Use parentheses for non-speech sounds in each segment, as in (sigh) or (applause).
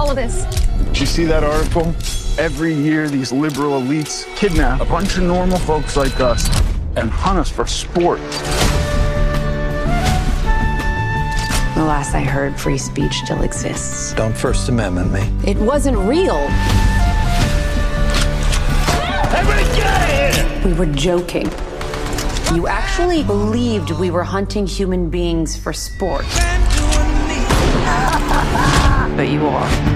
All of this? Did you see that article? Every year, these liberal elites kidnap a bunch of normal folks like us and hunt us for sport. The last I heard, free speech still exists. Don't First Amendment me. It wasn't real. Everybody get out of here! We were joking. You actually believed we were hunting human beings for sport. (laughs) but you are.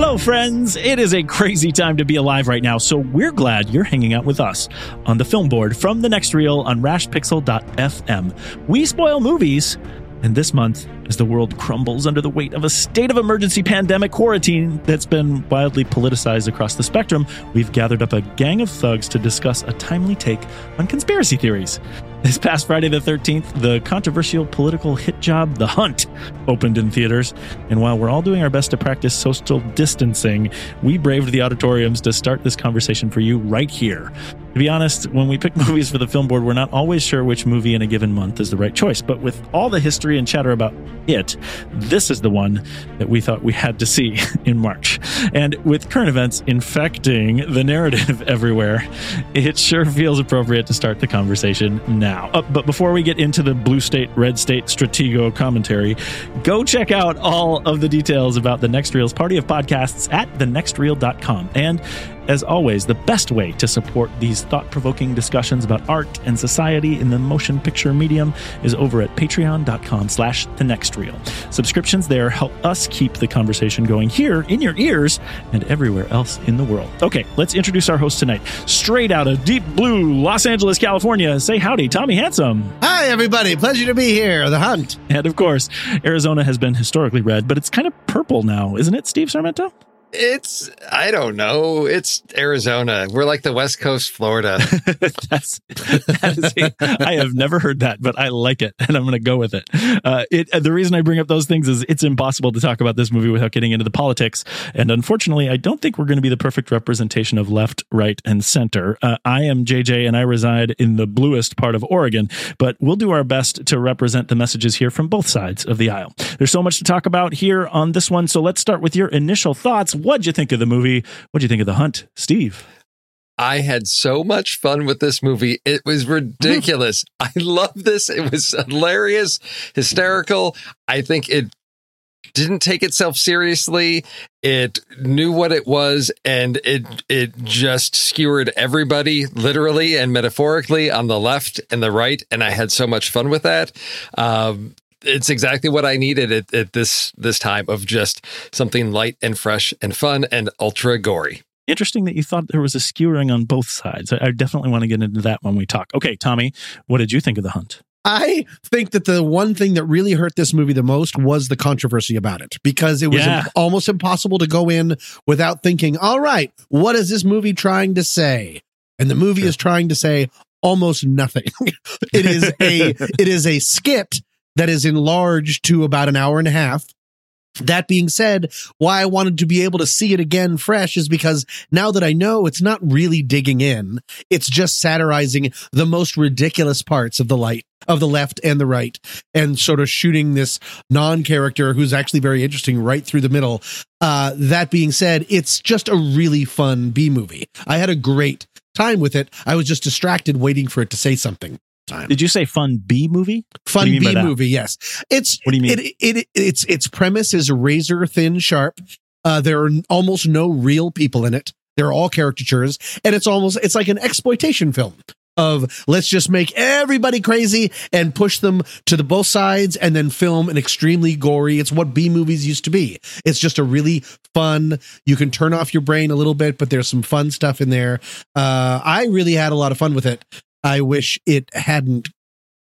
Hello, friends. It is a crazy time to be alive right now, so we're glad you're hanging out with us on the film board from the next reel on rashpixel.fm. We spoil movies, and this month, as the world crumbles under the weight of a state of emergency pandemic quarantine that's been wildly politicized across the spectrum, we've gathered up a gang of thugs to discuss a timely take on conspiracy theories. This past Friday the 13th, the controversial political hit job The Hunt opened in theaters. And while we're all doing our best to practice social distancing, we braved the auditoriums to start this conversation for you right here. To be honest, when we pick (laughs) movies for the film board, we're not always sure which movie in a given month is the right choice. But with all the history and chatter about it, this is the one that we thought we had to see (laughs) in March. And with current events infecting the narrative (laughs) everywhere, it sure feels appropriate to start the conversation now. Uh, but before we get into the blue state, red state stratego commentary, go check out all of the details about the Next Reel's party of podcasts at thenextreel.com. And as always, the best way to support these thought provoking discussions about art and society in the motion picture medium is over at patreon.com slash the next reel. Subscriptions there help us keep the conversation going here in your ears and everywhere else in the world. Okay, let's introduce our host tonight. Straight out of deep blue Los Angeles, California, say howdy, Tommy Handsome. Hi, everybody. Pleasure to be here. The Hunt. And of course, Arizona has been historically red, but it's kind of purple now, isn't it, Steve Sarmento? It's I don't know. It's Arizona. We're like the West Coast Florida. (laughs) That's that is I have never heard that, but I like it, and I'm going to go with it. Uh, it. The reason I bring up those things is it's impossible to talk about this movie without getting into the politics, and unfortunately, I don't think we're going to be the perfect representation of left, right, and center. Uh, I am JJ, and I reside in the bluest part of Oregon, but we'll do our best to represent the messages here from both sides of the aisle. There's so much to talk about here on this one, so let's start with your initial thoughts What'd you think of the movie? What'd you think of The Hunt, Steve? I had so much fun with this movie. It was ridiculous. (laughs) I love this. It was hilarious, hysterical. I think it didn't take itself seriously. It knew what it was and it it just skewered everybody literally and metaphorically on the left and the right and I had so much fun with that. Um, it's exactly what I needed at, at this this time of just something light and fresh and fun and ultra gory. Interesting that you thought there was a skewering on both sides. I, I definitely want to get into that when we talk. Okay, Tommy, what did you think of the hunt? I think that the one thing that really hurt this movie the most was the controversy about it because it was Yeah. im- almost impossible to go in without thinking, all right, what is this movie trying to say? And the movie is trying to say almost nothing. (laughs) it is a (laughs) it is a skit that is enlarged to about an hour and a half. That being said, why I wanted to be able to see it again fresh is because now that I know it's not really digging in, it's just satirizing the most ridiculous parts of the light of the left and the right and sort of shooting this non-character who's actually very interesting right through the middle. Uh, that being said, it's just a really fun B movie. I had a great time with it. I was just distracted waiting for it to say something. Time. Did you say fun B movie? Fun What do you mean B movie, yes. It's What do you mean? It, it, its its premise is razor thin sharp. Uh, there are almost no real people in it. They're all caricatures, and it's almost it's like an exploitation film of let's just make everybody crazy and push them to the both sides and then film an extremely gory. It's what B movies used to be. It's just a really fun. You can turn off your brain a little bit, but there's some fun stuff in there. Uh, I really had a lot of fun with it. I wish it hadn't.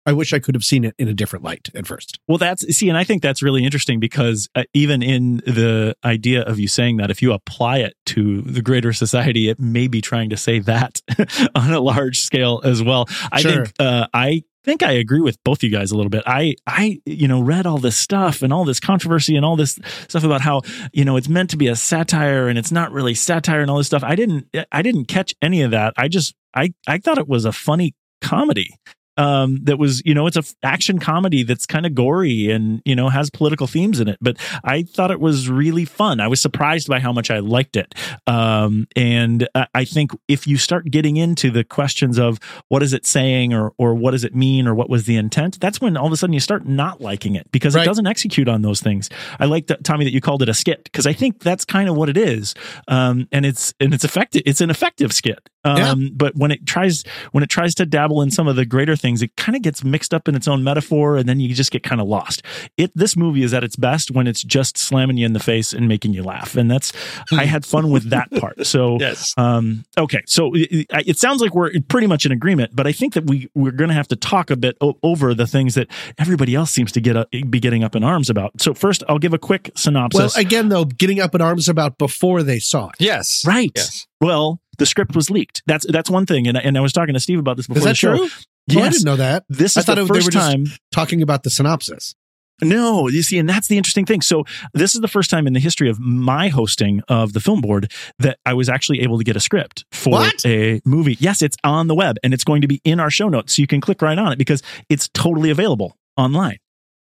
I wish I could have seen it in a different light at first. Well, that's see, and I think that's really interesting because uh, even in the idea of you saying that, if you apply it to the greater society, it may be trying to say that (laughs) on a large scale as well. I Sure. think uh, I think I agree with both you guys a little bit. I I you know read all this stuff and all this controversy and all this stuff about how you know it's meant to be a satire and it's not really satire and all this stuff. I didn't I didn't catch any of that. I just I I thought it was a funny comedy um that was you know it's a f- action comedy that's kind of gory and you know has political themes in it. But i thought it was really fun. I was surprised by how much i liked it. Um and I- i think if you start getting into the questions of what is it saying or or what does it mean or what was the intent that's when all of a sudden you start not liking it because Right. it doesn't execute on those things. I like that tommy that you called it a skit because i think that's kind of what it is. Um and it's and it's effective it's an effective skit. Um Yeah. but when it tries when it tries to dabble in some of the greater things it kind of gets mixed up in its own metaphor and then you just get kind of lost it this movie is at its best when it's just slamming you in the face and making you laugh and that's i had fun with that part so (laughs) Yes. um okay so it, it sounds like we're pretty much in agreement but i think that we we're going to have to talk a bit o- over the things that everybody else seems to get a, be getting up in arms about so first i'll give a quick synopsis. Well, again, though, getting up in arms about before they saw it. Yes. right Yes. well the script was leaked that's that's one thing and, I- and i was talking to steve about this before Is that the show true? Oh, I didn't know that. This I is thought the it- first time. Talking about the synopsis. No, you see, and that's the interesting thing. So this is the first time in the history of my hosting of the film board that I was actually able to get a script for What? a movie. Yes, it's on the web and it's going to be in our show notes. So you can click right on it because it's totally available online.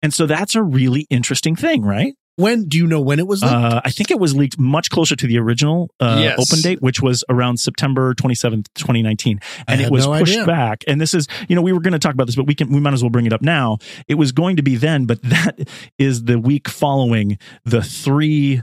And so that's a really interesting thing, right? When do you know when it was? leaked? Uh, I think it was leaked much closer to the original uh, Yes. open date, which was around September 27th, 2019. I And it was no pushed idea. back. And this is, you know, we were going to talk about this, but we can, we might as well bring it up now. It was going to be then, but (laughs) that is the week following the three,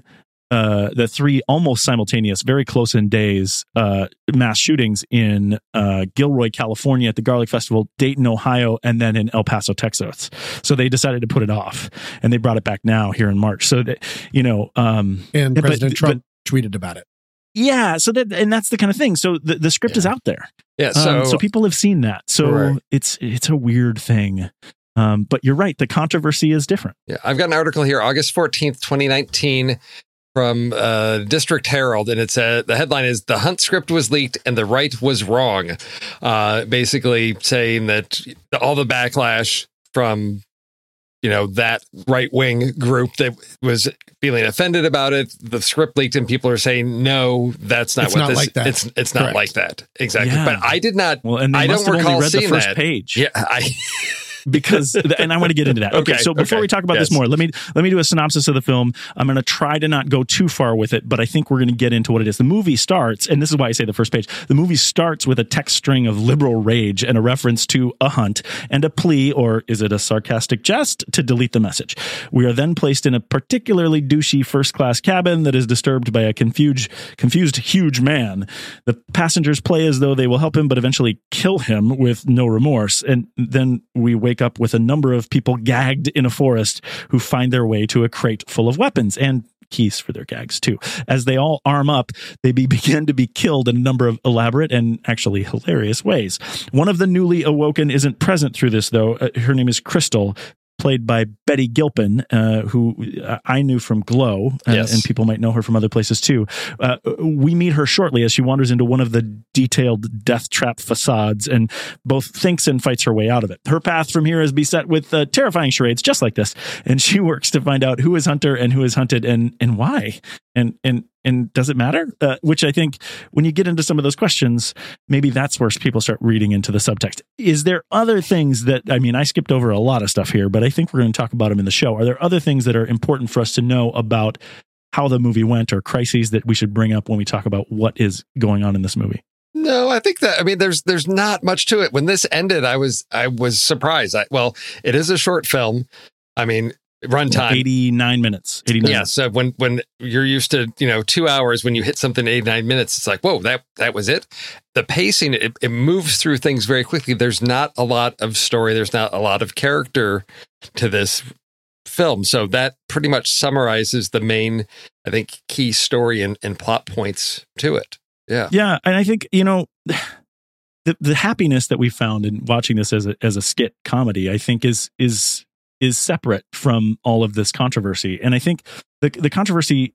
uh, the three almost simultaneous, very close in days, uh, mass shootings in, uh, Gilroy, California at the Garlic Festival, Dayton, Ohio, and then in El Paso, Texas. So they decided to put it off and they brought it back now here in March. So that, you know, um, and President but- Trump tweeted about it. yeah, so that and that's the kind of thing. So the, the script is out there. Yeah. So, So, so people have seen that. So Right. it's it's a weird thing. Um, but you're right. The controversy is different. yeah, I've got an article here, August 14th, 2019, from uh, District Herald. And it's uh, the headline is The Hunt script was leaked and the right was wrong. Uh, basically saying that all the backlash from you know that right wing group that was feeling offended about it. The script leaked, and people are saying, "No, that's not It's what not this. like that." It's it's not Correct. like that exactly." Yeah. But I did not. Well, and I must don't have only recall read the seeing first that. page. Yeah, I (laughs) because (laughs) and I want to get into that. Okay, Okay, so before okay, we talk about this more, let me let me do a synopsis of the film. I'm going to try to not go too far with it, but I think we're going to get into what it is. The movie starts, and this is why I say the first page. The movie starts with a text string of liberal rage and a reference to a hunt and a plea, or is it a sarcastic jest, to delete the message. We are then placed in a particularly douchey first class cabin that is disturbed by a confused confused huge man. The passengers play as though they will help him, but eventually kill him with no remorse. And then we wake up with a number of people gagged in a forest who find their way to a crate full of weapons and keys for their gags too. As they all arm up, they be, (laughs) begin to be killed in a number of elaborate and actually hilarious ways. One of the newly awoken isn't present through this though. Uh, her name is Crystal. Played by Betty Gilpin, uh, who uh, I knew from Glow, uh, Yes. and people might know her from other places too. Uh, we meet her shortly as she wanders into one of the detailed death trap facades and both thinks and fights her way out of it. Her path from here is beset with uh, terrifying charades just like this, and she (laughs) works to find out who is hunter and who is hunted and and why. And and and does it matter? Uh, which I think when you get into some of those questions, maybe that's where people start reading into the subtext. Is there other things that I mean? I skipped over a lot of stuff here, but I think we're going to talk about them in the show. Are there other things that are important for us to know about how the movie went, or crises that we should bring up when we talk about what is going on in this movie? No, I think that I mean there's there's not much to it. When this ended, I was I was surprised. I, well, it is a short film. I mean, runtime. 89 minutes. 89. Yeah, so when when you're used to you know two hours, when you hit something 89 minutes, it's like whoa, that that was it. The pacing it, it moves through things very quickly. There's not a lot of story. There's not a lot of character to this film. So that pretty much summarizes the main, I think, key story and, and plot points to it. Yeah. Yeah, and I think you know (sighs) the the happiness that we found in watching this as a as a skit comedy, I think is is is separate from all of this controversy. And I think the the controversy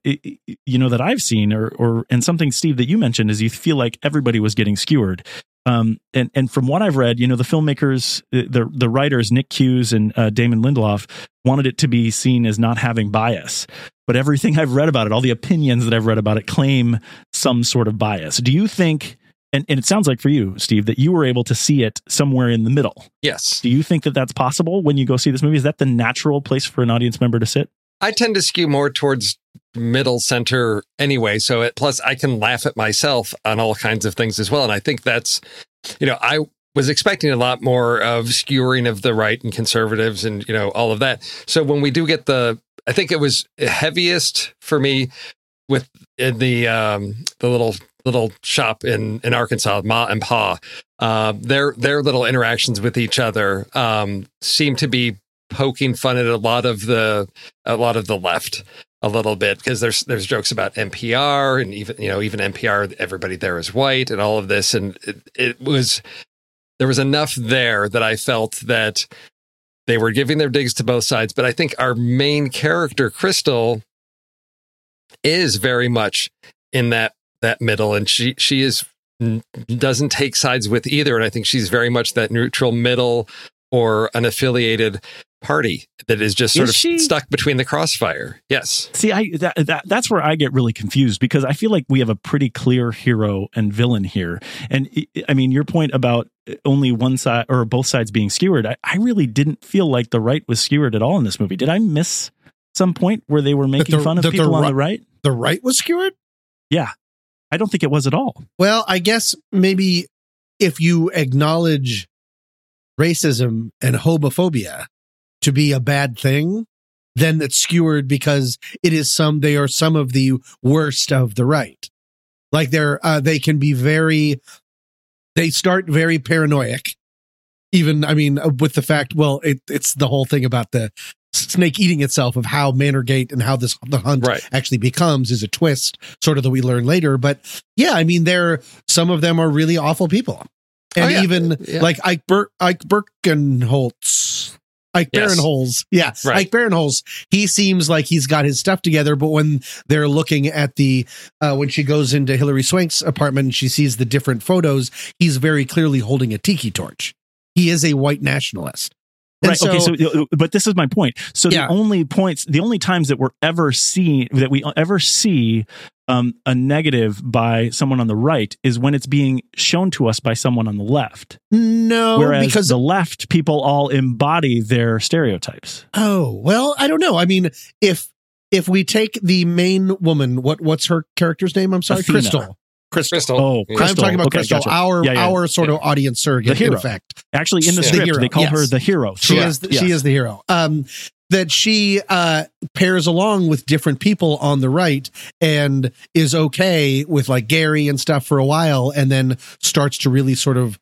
you know that I've seen or or and something Steve that you mentioned is you feel like everybody was getting skewered. Um, and and from what I've read, you know, the filmmakers, the the writers, Nick Cuse and uh, Damon Lindelof, wanted it to be seen as not having bias. But everything (laughs) I've read about it, all the opinions that I've read about it, claim some sort of bias. Do you think? And, and it sounds like for you, Steve, that you were able to see it somewhere in the middle. Yes. Do you think that that's possible when you go see this movie? Is that the natural place for an audience member to sit? I tend to skew more towards middle center anyway. So it, plus I can laugh at myself on all kinds of things as well. And I think that's, you know, I was expecting a lot more of skewering of the right and conservatives and, you know, all of that. So when we do get the, I think it was heaviest for me with in the, um, the little, little shop in, in Arkansas, Ma and Pa, uh, their, their little interactions with each other, um, seem to be poking fun at a lot of the, a lot of the left a little bit because there's there's jokes about NPR and even you know even NPR everybody there is white and all of this. And it, it was there was enough there that I felt that they were giving their digs to both sides. But I think our main character Crystal is very much in that that middle and she she is doesn't take sides with either and I think she's very much that neutral middle or an affiliated party that is just sort Is of she? stuck between the crossfire. Yes. See, I that, that that's where I get really confused because I feel like we have a pretty clear hero and villain here. And I- I mean, your point about uh, only one side or both sides being skewered, I, I really didn't feel like the right was skewered at all in this movie. Did I miss some point where they were making the- fun of that the people on the right? The right was skewered? I don't think it was at all. Well, I guess maybe if you acknowledge racism and homophobia to be a bad thing, then it's skewered because it is some they are some of the worst of the right. Like they're uh, they can be very they start very paranoid. Even I mean uh, with the fact well it, it's the whole thing about the snake eating itself of how Manorgate and how this the hunt Right. actually becomes is a twist sort of that we learn later but yeah I mean they're some of them are really awful people and Oh, yeah. even Yeah. like Ike Ber- Ike Birkenholtz Ike Yes. Barinholtz. Yeah. Right. Ike Barinholtz. He seems like he's got his stuff together, but when they're looking at the, uh, when she goes into Hilary Swank's apartment and she sees the different photos, he's very clearly holding a tiki torch. He is a white nationalist. And right. okay. So, uh, but this is my point. So Yeah. the only points, the only times that we're ever seen that we ever see um, a negative by someone on the right is when it's being shown to us by someone on the left. no, Whereas because the left people all embody their stereotypes. Oh, well, I don't know. I mean, if if we take the main woman, what what's her character's name? I'm sorry, Athena. Crystal. Crystal. Crystal. Oh, Yeah. I'm talking about Okay, Crystal, gotcha. our Yeah, yeah. our sort of audience surrogate, The hero. in effect. Actually, in the The script, hero, they call her the hero. She Correct. is the, Yes. she is the hero. Um, that she uh pairs along with different people on the right and is okay with like Gary and stuff for a while, and then starts to really sort of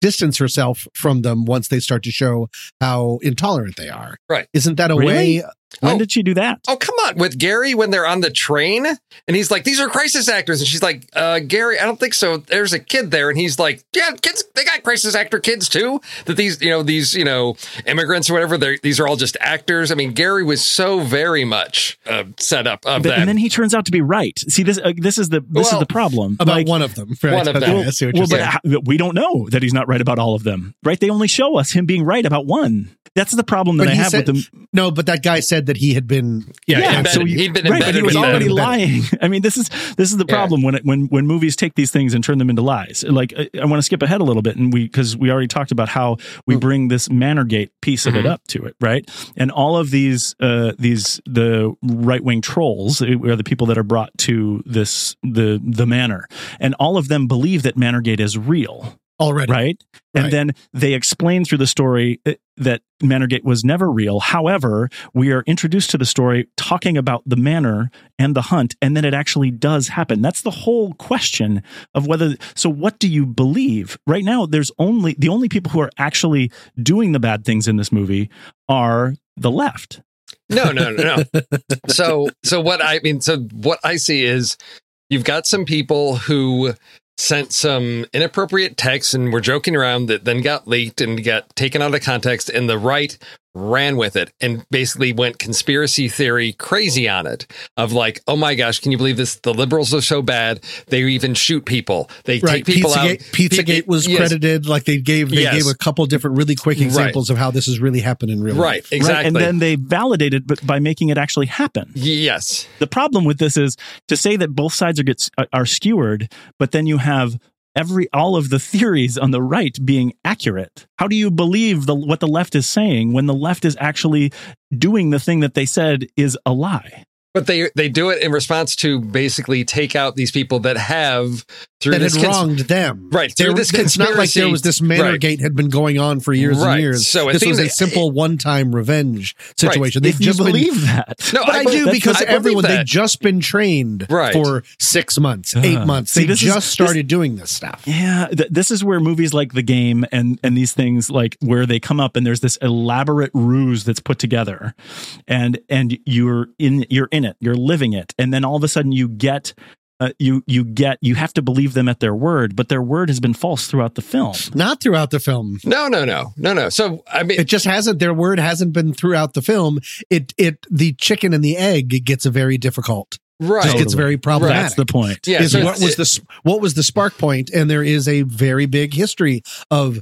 distance herself from them once they start to show how intolerant they are. Right. Isn't that a Really? way? When Oh. did she do that? Oh, come on. With Gary, when they're on the train, and he's like, these are crisis actors. And she's like, uh, Gary, I don't think so. There's a kid there. And he's like, yeah, kids, they got crisis actor kids too. That these, you know, these, you know, immigrants or whatever, they're, these are all just actors. I mean, Gary was so very much uh, set up of But- that. and then he turns out to be right. See, this uh, this is the this is the problem. About Like, one of them. Right? One of them. I see well, but saying. we don't know that he's not right about all of them, right? They only show us him being right about one. That's the problem that But I have said- with them. No, but that guy said that he had been. yeah, Yeah, so embedded. you- he'd been right, but he was with them. already lying. (laughs) I mean, this is this is the Yeah. problem when it, when when movies take these things and turn them into lies. Like I, I want to skip ahead a little bit, and we because we already talked about how we bring this Manorgate piece of it Mhm. up to it, right? And all of these uh, these the right wing trolls uh, are the people that are brought to this the the manor, and all of them believe that Manorgate is real Already. right? And Right. then they explain through the story uh, that Manorgate was never real. However, we are introduced to the story talking about the manor and the hunt, and then it actually does happen. That's the whole question of whether. So, what do you believe? Right now, there's only the only people who are actually doing the bad things in this movie are the left. No, no, no, no. (laughs) so, so what I mean, so what I see is you've got some people who sent some inappropriate texts and were joking around that then got leaked and got taken out of context, and the right ran with it and basically went conspiracy theory crazy on it of like, oh my gosh, can you believe this? The liberals are so bad. They even shoot people. They Right. take people Pizzagate, out. Pizzagate was Yes. credited like they gave they Yes. gave a couple different really quick Right. examples of how this has really happened in real Right, life. exactly. Right? And then they validated it but by making it actually happen. yes. the problem with this is to say that both sides are gets are skewered, but then you have every all of the theories on the right being accurate. How do you believe the what the left is saying when the left is actually doing the thing that they said is a lie? But they they do it in response to basically take out these people that have through That had this cons- wronged them. Right, through There, this it's not like there was this Manor right. Gate had been going on for years Right. and years. So this was a that- simple one time revenge situation. if They've you just been believe that, No, But I, believe- do because I everyone they've just been trained Right. for six months, eight Uh, months. see, They this is- just started doing this stuff. Yeah, th- this is where movies like The Game and and these things like where they come up and there's this elaborate ruse that's put together, and and you're in you're in it, you're living it, and then all of a sudden you get. Uh, you you get you have to believe them at their word, but their word has been false throughout the film. Not throughout the film. No, no, no, no, no. So I mean, It just hasn't. Their word hasn't been throughout the film. It it the chicken and the egg it gets very difficult. right? Just gets very problematic. That's the point. yeah. is so what was the what was the spark point? point and there is a very big history of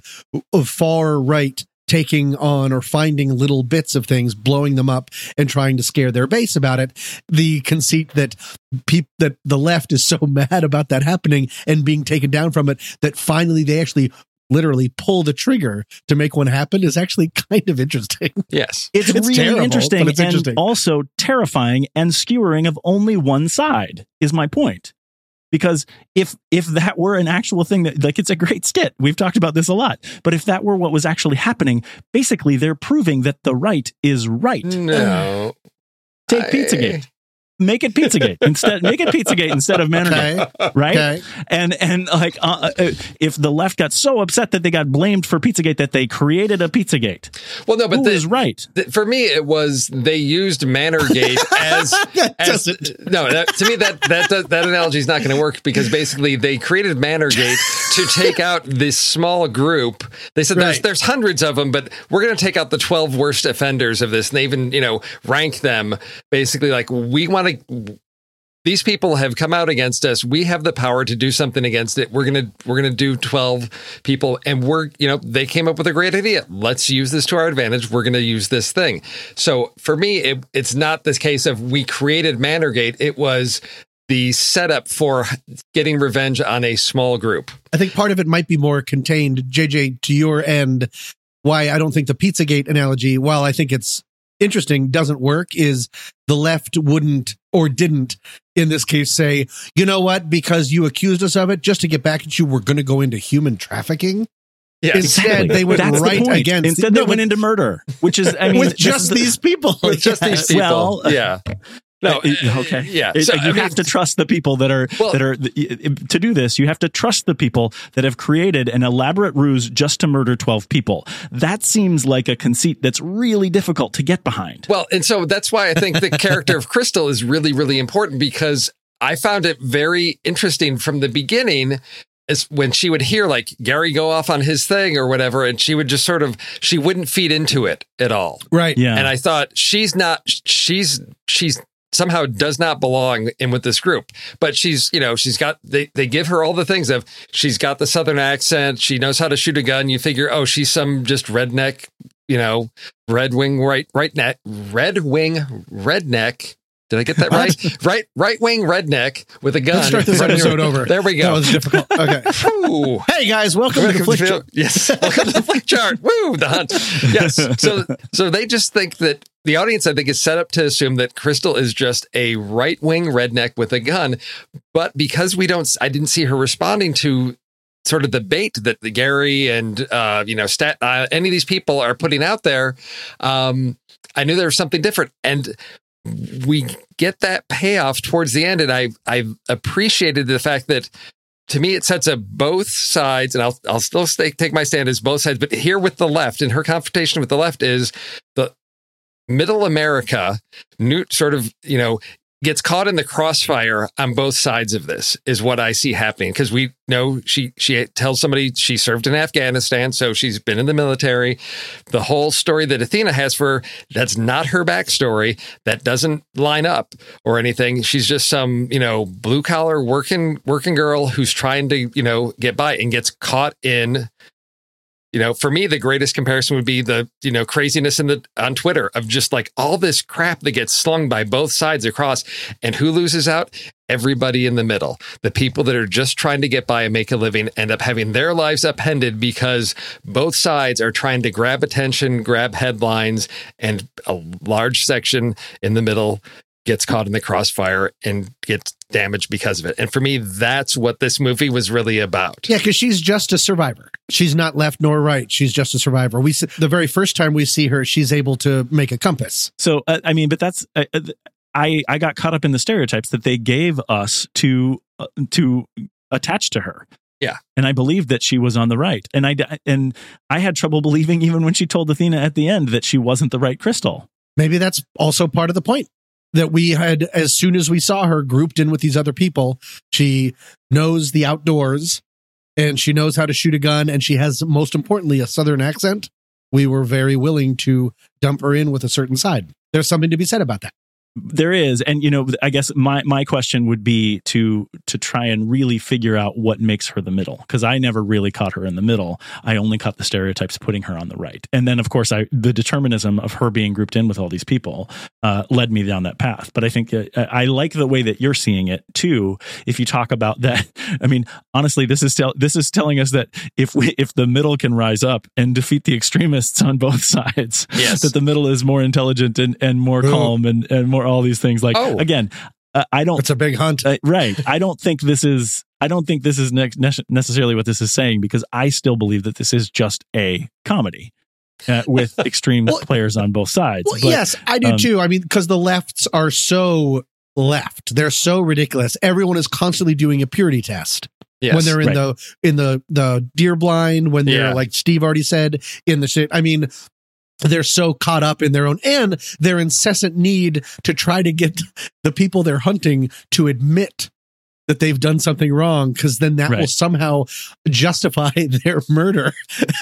of far right taking on or finding little bits of things, blowing them up, and trying to scare their base about it. The conceit that peop- that the left is so (laughs) mad about that happening and being taken down from it that finally they actually literally pull the trigger to make one happen is actually (laughs) kind of interesting. Yes. It's, It's really terrible, interesting, but it's and interesting. also terrifying and skewering of only one side is my point. Because if if that were an actual thing that like it's a great skit, we've talked about this a lot. But if that were what was actually happening, basically they're proving that the right is right. No. Take Pizzagate. Make it Pizzagate (laughs) instead. Make it Pizzagate instead of Manorgate, Okay. right? Okay. And and like uh, uh, if the left got so upset that they got blamed for Pizzagate that they created a Pizzagate, Well, no, but who the, is right? th- for me, it was they used Manorgate (laughs) as, as (laughs) no. That, to me, that that does- that analogy is not going to work because basically they created Manorgate to take out this small group. They said there's Right. there's hundreds of them, but we're going to take out the twelve worst offenders of this, and they even you know rank them basically like we want to. These people have come out against us. We have the power to do something against it. We're gonna we're gonna do twelve people, and we're you know they came up with a great idea. Let's use this to our advantage. We're gonna use this thing. So for me, it, it's not this case of we created Manorgate. It was the setup for getting revenge on a small group. I think part of it might be more contained, JJ, to your end. Why I don't think the Pizzagate analogy, while I think it's interesting, doesn't work is the left wouldn't or didn't in this case say, you know what, because you accused us of it, just to get back at you, we're going to go into human trafficking. Yes. Instead, they went That's right the against Instead, no, they went into murder, which is I (laughs) mean with this is just the- these people. With just (laughs) these people. Well, (laughs) yeah. No. Uh, okay. Yeah. It- So, you I mean, have to trust the people that are Well- that are to do this. You have to trust the people that have created an elaborate ruse just to murder twelve people. That seems like a conceit that's really difficult to get behind. Well, and so that's why I think the character of (laughs) Crystal is really, really important because I found it very interesting from the beginning. Is when she would hear like Gary go off on his thing or whatever, and she would just sort of she wouldn't feed into it at all. right. Yeah. And I thought she's not she's she's somehow does not belong in with this group. But she's, you know, she's got they they give her all the things of she's got the southern accent, she knows how to shoot a gun. You figure, oh, she's some just redneck, you know, red wing right right neck red wing redneck. Did I get that right? right right wing redneck with a gun. Let's start this episode over. There we go. That was difficult. Okay. (laughs) Hey guys, welcome, to the Flickchart. Yes, welcome to the Flickchart. (laughs) Woo, the hunt. Yes. So, (laughs) so they just think that the audience, I think, is set up to assume that Crystal is just a right wing redneck with a gun. But because we don't, I didn't see her responding to sort of the bait that the Gary and uh, you know Stat, uh, any of these people are putting out there. Um, I knew there was something different, and we get that payoff towards the end, and I I appreciated the fact that to me it sets up both sides, and I'll I'll still stay, take my stand as both sides, but here with the left and her confrontation with the left is the middle America, new sort of you know gets caught in the crossfire on both sides of this is what I see happening. Because we know she she tells somebody she served in Afghanistan so she's been in the military. The whole story that Athena has for her that's not her backstory that doesn't line up or anything. She's just some you know blue collar working working girl who's trying to you know get by and gets caught in you know, for me, the greatest comparison would be the, you know, craziness in the on Twitter of just like all this crap that gets slung by both sides across. And who loses out? Everybody in the middle. The people that are just trying to get by and make a living end up having their lives upended because both sides are trying to grab attention, grab headlines, and a large section in the middle gets caught in the crossfire and gets damaged because of it. And for me, that's what this movie was really about. Yeah, because she's just a survivor. She's not left nor right. She's just a survivor. We s- the very first time we see her, she's able to make a compass. So uh, I mean, but that's uh, uh, I I got caught up in the stereotypes that they gave us to uh, to attach to her. Yeah. and I believed that she was on the right, and I and I had trouble believing even when she told Athena at the end that she wasn't the right crystal. Maybe that's also part of the point that we had as soon as we saw her grouped in with these other people. She knows the outdoors and she knows how to shoot a gun and she has most importantly a southern accent. We were very willing to dump her in with a certain side. There's something to be said about that. There is, and you know, I guess my my question would be to to try and really figure out what makes her the middle, because I never really caught her in the middle. I only caught the stereotypes putting her on the right, and then of course, I the determinism of her being grouped in with all these people uh, led me down that path. But I think uh, I like the way that you're seeing it too. If you talk about (laughs) that, I mean, honestly, this is tell, this is telling us that if we if the middle can rise up and defeat the extremists on both (laughs) sides, Yes. that the middle is more intelligent and and more calm and and more all these things. Like Oh. again, uh, I don't It's a big hunt. uh, right. I don't think this is. I don't think this is ne- necessarily what this is saying because I still believe that this is just a comedy uh, with (laughs) extreme Well- players on both sides. Well, But, yes, I do um, too. I mean, because the lefts are so left, they're so ridiculous. Everyone is constantly doing a purity test Yes. when they're in right. the in the the deer blind. When they're Yeah. like Steve already said in the shit. I mean. They're so caught up in their own and their incessant need to try to get (laughs) the people they're hunting to admit that they've done something wrong because then that will somehow justify (laughs) their murder.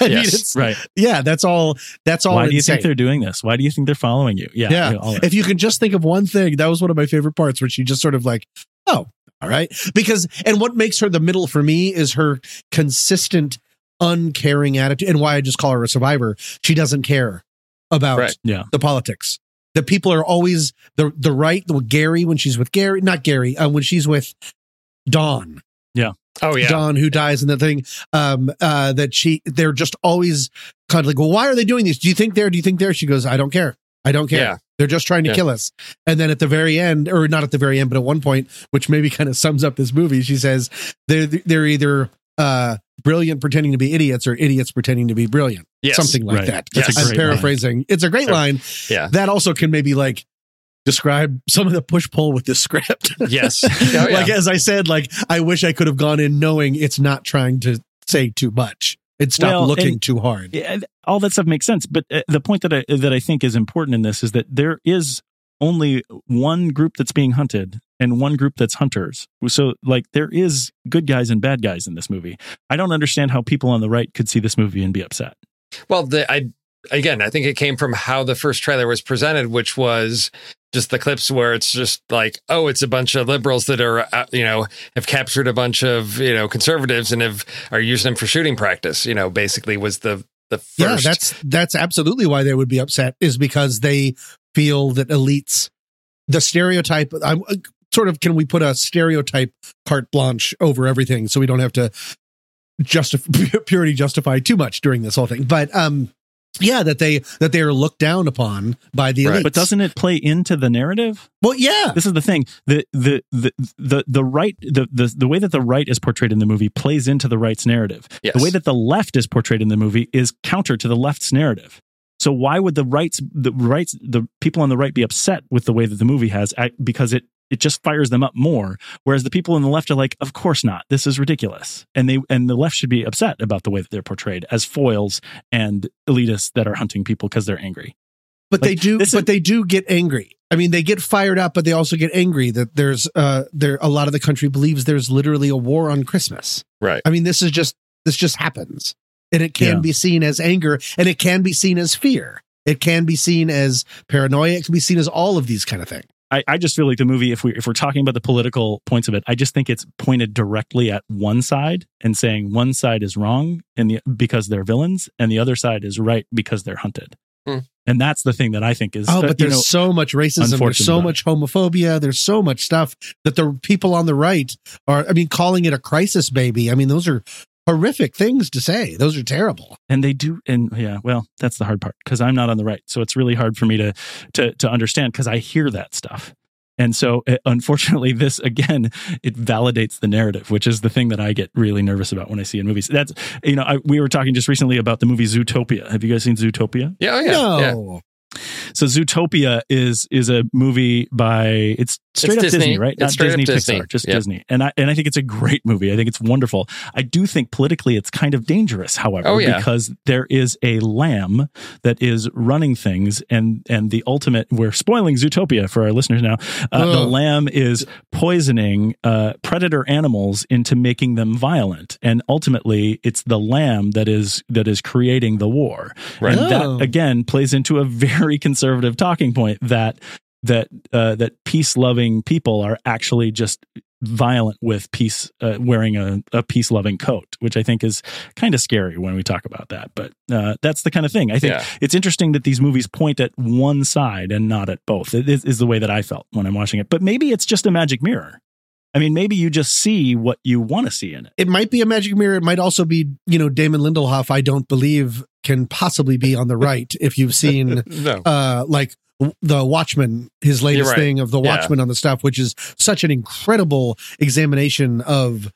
I mean, Yes. it's, right. yeah, that's all. That's all. Why do you insane. think they're doing this? Why do you think they're following you? Yeah. Yeah. you know. If you can just think of one thing, that was one of my favorite parts where she just sort of like, oh, all right. Because, and what makes her the middle for me is her consistent, uncaring attitude and why I just call her a survivor. She doesn't care about Right. Yeah. the politics. The people are always the, the right, the Gary, when she's with Gary, not Gary, uh, when she's with Dawn, Yeah. oh yeah. Dawn who dies in the thing, um, uh, that she, they're just always kind of like, well, why are they doing this? Do you think there? Do you think there? She goes, I don't care. I don't care. Yeah. They're just trying to Yeah. kill us. And then at the very end, or not at the very end, but at one point, which maybe (laughs) kind of sums up this movie, she says they're they're either uh, brilliant pretending to be idiots or idiots pretending to be brilliant. Yes. Something like Right. that. That's a I'm great paraphrasing. It's a great Sure. line. Yeah. That also can maybe like describe some of the push pull with this script. (laughs) Yes. Oh, yeah. like as I said, like I wish I could have gone in knowing it's not trying to say too much. It stopped Well, looking and- too hard. Yeah, all that stuff makes sense. But uh, the point that I that I think is important in this is that there is only one group that's being hunted and one group that's hunters. So like there is good guys and bad guys in this movie. I don't understand how people on the right could see this movie and be upset. Well, the, I again, I think it came from how the first trailer was presented, which was just the clips where it's just like, oh, it's a bunch of liberals that are, uh, you know, have captured a bunch of you know conservatives and have are using them for shooting practice. You know, basically was the the first. Yeah, that's that's absolutely why they would be upset is because they feel that elites, the stereotype. I'm uh, sort of. Can we put a stereotype carte blanche over everything so we don't have to justify (laughs) purity justify too much during this whole thing? But um, yeah, that they that they are looked down upon by the Right. elites. But doesn't it play into the narrative? well, yeah, This is the thing. The the the the, the right the, the the way that the right is portrayed in the movie plays into the right's narrative. Yes. The way that the left is portrayed in the movie is counter to the left's narrative. So why would the rights the rights the people on the right be upset with the way that the movie has act- because it it just fires them up more whereas the people on the left are like of course not. This is ridiculous. And they and the left should be upset about the way that they're portrayed as foils and elitists that are hunting people because they're angry. But they do but is- they do get angry. I mean they get fired up but they also get angry that there's uh there a lot of the country believes there's literally a war on christmas. Right. i mean this is just this just happens. And it can Yeah. be seen as anger and it can be seen as fear. It can be seen as paranoia. It can be seen as all of these kind of things I, I just feel like the movie, if we if we're talking about the political points of it, I just think it's pointed directly at one side and saying one side is wrong and the because they're villains, and the other side is right because they're hunted. Hmm. And that's the thing that I think is oh but you there's know, so much racism there's so about much homophobia there's so much stuff that the people on the right are i mean calling it a crisis baby i mean those are horrific things to say those are terrible and they do and yeah well that's the hard part because i'm not on the right so it's really hard for me to to to understand because i hear that stuff and so uh, unfortunately this again it validates the narrative which is the thing that i get really nervous about when i see in movies that's you know I, we were talking just recently about the movie zootopia have you guys seen zootopia Yeah. Oh, yeah. yeah. so zootopia is is a movie by it's straight up Disney. disney, right It's not disney Disney. pixar just Yep. disney and i and i think it's a great movie i think it's wonderful i do think politically it's kind of dangerous however Oh, yeah. because there is a lamb that is running things and and the ultimate we're spoiling zootopia for our listeners now uh, the lamb is poisoning uh, predator animals into making them violent and ultimately it's the lamb that is that is creating the war Right. and Oh. that again plays into a very (laughs) conservative talking point that that uh, that peace loving people are actually just violent with peace uh, wearing a, a peace loving coat which i think is kind of scary when we talk about that but uh, that's the kind of thing i think Yeah. it's interesting that these movies point at one side and not at both it is, is the way that i felt when i'm watching it but maybe it's just a magic mirror i mean maybe you just see what you want to see in it It might be a magic mirror. It might also be, you know, Damon Lindelof. I don't believe can possibly be on the (laughs) right. If you've seen, No. uh, like w- the Watchmen, his latest right. thing of the Yeah. On the stuff, which is such an incredible examination of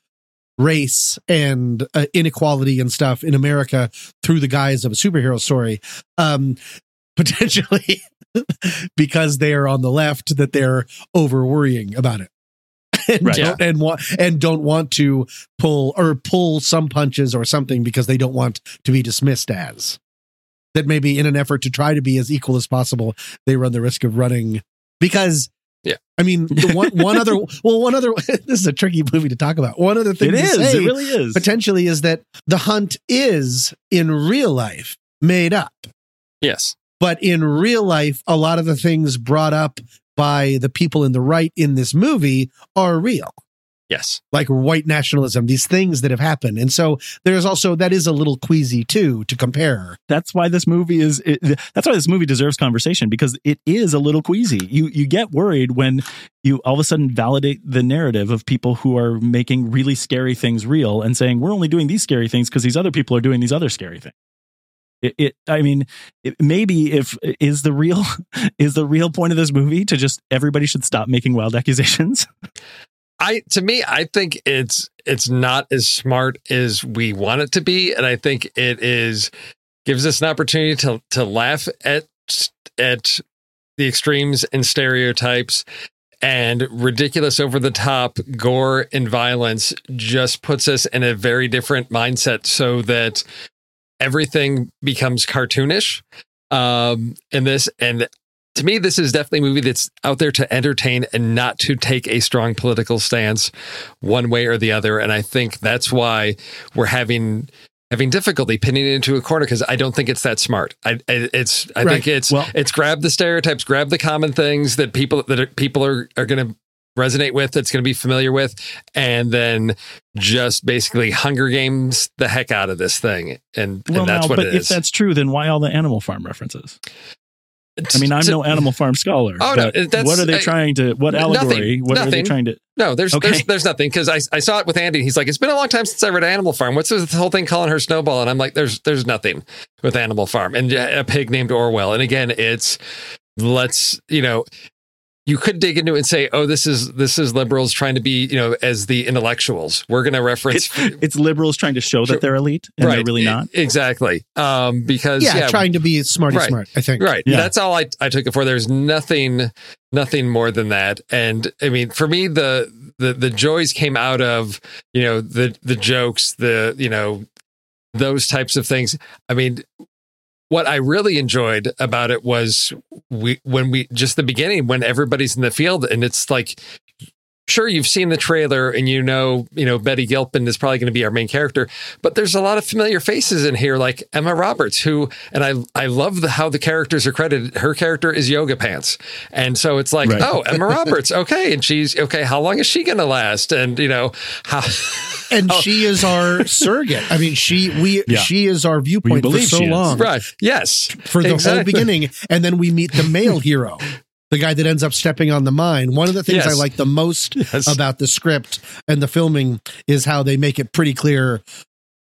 race and uh, inequality and stuff in America through the guise of a superhero story. Um, (laughs) potentially (laughs) because they are on the left that they're over worrying about it. (laughs) And, Right. don't, and want and don't want to pull or pull some punches or something because they don't want to be dismissed as that maybe in an effort to try to be as equal as possible they run the risk of running because Yeah. I mean the one one other (laughs) well one other (laughs) this is a tricky movie to talk about. One other thing it is. Say it really is. potentially is that the hunt is in real life made up. Yes. but in real life a lot of the things brought up by the people in the right in this movie are real Yes. like white nationalism these things that have happened. And so there's also that is a little queasy too to compare. That's why this movie is it, that's why this movie deserves conversation because it is a little queasy. You you get worried when you all of a sudden validate the narrative of people who are making really scary things real and saying we're only doing these scary things because these other people are doing these other scary things. It, it i mean it, maybe if is the real (laughs) is the real point of this movie to just everybody should stop making wild accusations (laughs) I to me, I think it's it's not as smart as we want it to be, and I think it is gives us an opportunity to to laugh at at the extremes and stereotypes and ridiculous over the top gore and violence just puts us in a very different mindset so that everything becomes cartoonish um in this and to me, this is definitely a movie that's out there to entertain and not to take a strong political stance one way or the other. And I think that's why we're having having difficulty pinning it into a corner because I don't think it's that smart. I, I it's I Right. think it's Well- it's grab the stereotypes, grab the common things that people that are, people are are going to resonate with that's going to be familiar with and then just basically hunger games the heck out of this thing and, well and that's now what but it if that's true then why all the animal farm references I mean, I'm no Animal Farm scholar. Oh, no, what are they trying to? What Nothing, allegory? What are they nothing. trying to? No, there's Okay. there's there's nothing because I I saw it with Andy. He's like, it's been a long time since I read Animal Farm. What's this whole thing calling her Snowball? And I'm like, there's there's nothing with Animal Farm and a pig named Orwell. And again, it's let's you know. You could dig into it and say, "Oh, this is this is liberals trying to be, you know, as the intellectuals. We're going to reference It's, it's liberals trying to show that they're elite, and they're really not. exactly um, because yeah, yeah, trying to be smarty Right. smart i think Right. Yeah. That's all I, I took it for. There's nothing nothing more than that. And I mean, for me, the the the joys came out of, you know, the the jokes, the, you know, those types of things. I mean, what I really enjoyed about it was we when we just the beginning when everybody's in the field and it's like sure you've seen the trailer and you know you know Betty Gilpin is probably going to be our main character but there's a lot of familiar faces in here like Emma Roberts who and I I love the, how the characters are credited. Her character is Yoga Pants. And so it's like Right. oh Emma Roberts. Okay. And she's okay how long is she going to last? And you know how (laughs) and she is our surrogate. I mean she we Yeah. she is our viewpoint for so long. Right. Yes. For the whole beginning. And then we meet the male hero the guy that ends up stepping on the mine one of the things Yes. i like the most (laughs) Yes. about the script and the filming is how they make it pretty clear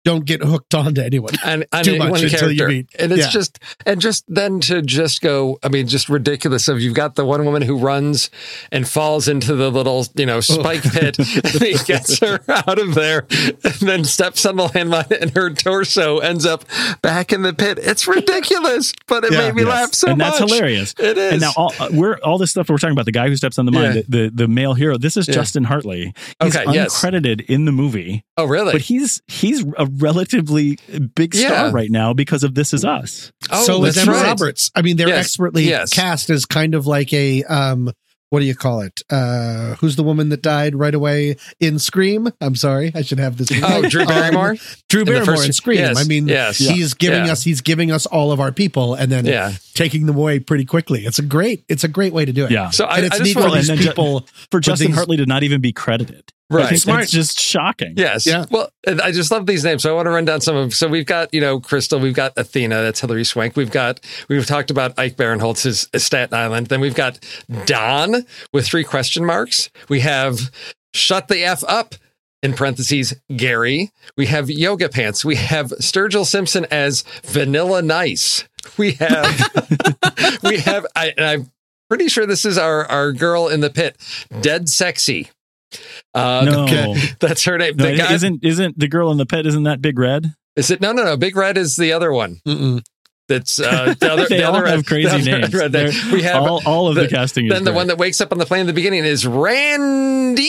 don't get hooked onto anyone and, and Too much one until you meet- and it's yeah. just and just then to just go i mean just ridiculous of you've got the one woman who runs and falls into the little you know spike pit (laughs) and he gets her out of there and then steps on the landmine and her torso ends up back in the pit it's ridiculous but it Yeah. made me Yes. laugh so and much that's hilarious. it is And now all uh, we're all this stuff we're talking about the guy who steps on the mine, Yeah. the, the the male hero. This is Yeah. Justin Hartley. He's Okay, yes. uncredited in the movie, oh really but he's he's a relatively big star Yeah. right now because of This Is Us. oh so is that's Emma right. Roberts. I mean, they're Yes. expertly Yes. cast as kind of like a um what do you call it? Uh, who's the woman that died right away in Scream? I'm sorry, I should have this. Oh, Drew Um, Barrymore. Drew In Barrymore first- in Scream. yes, I mean, yes. he's giving Yeah. us he's giving us all of our people and then Yeah. Taking them away pretty quickly. It's a great it's a great way to do it. Yeah. So I, and it's I just neat want for these and then ju- people. for Justin these- Hartley to not even be credited. Right. It's, Smart. it's just shocking. Yes. Yeah. Well, I just love these names. So I want to run down some of. them. So we've got you know Crystal. We've got Athena. That's Hilary Swank. We've got we've talked about Ike Barinholtz is is Staten Island. Then we've got Don with three question marks. We have Shut the f up. In parentheses, Gary. We have Yoga Pants. We have Sturgill Simpson as Vanilla Nice. We have, (laughs) we have, I, and I'm pretty sure this is our, our girl in the pit, Dead Sexy. Uh, No, (laughs) that's her name. no The guy- isn't isn't the girl in the pit? Isn't that Big Red? is it? No, no, no. Big Red is the other one. Mm-mm. That's uh, (laughs) the other. they the all other have crazy (laughs) the other names. red we have all, all of the, casting. Is Then the great. one that wakes up on the plane in the beginning is Randy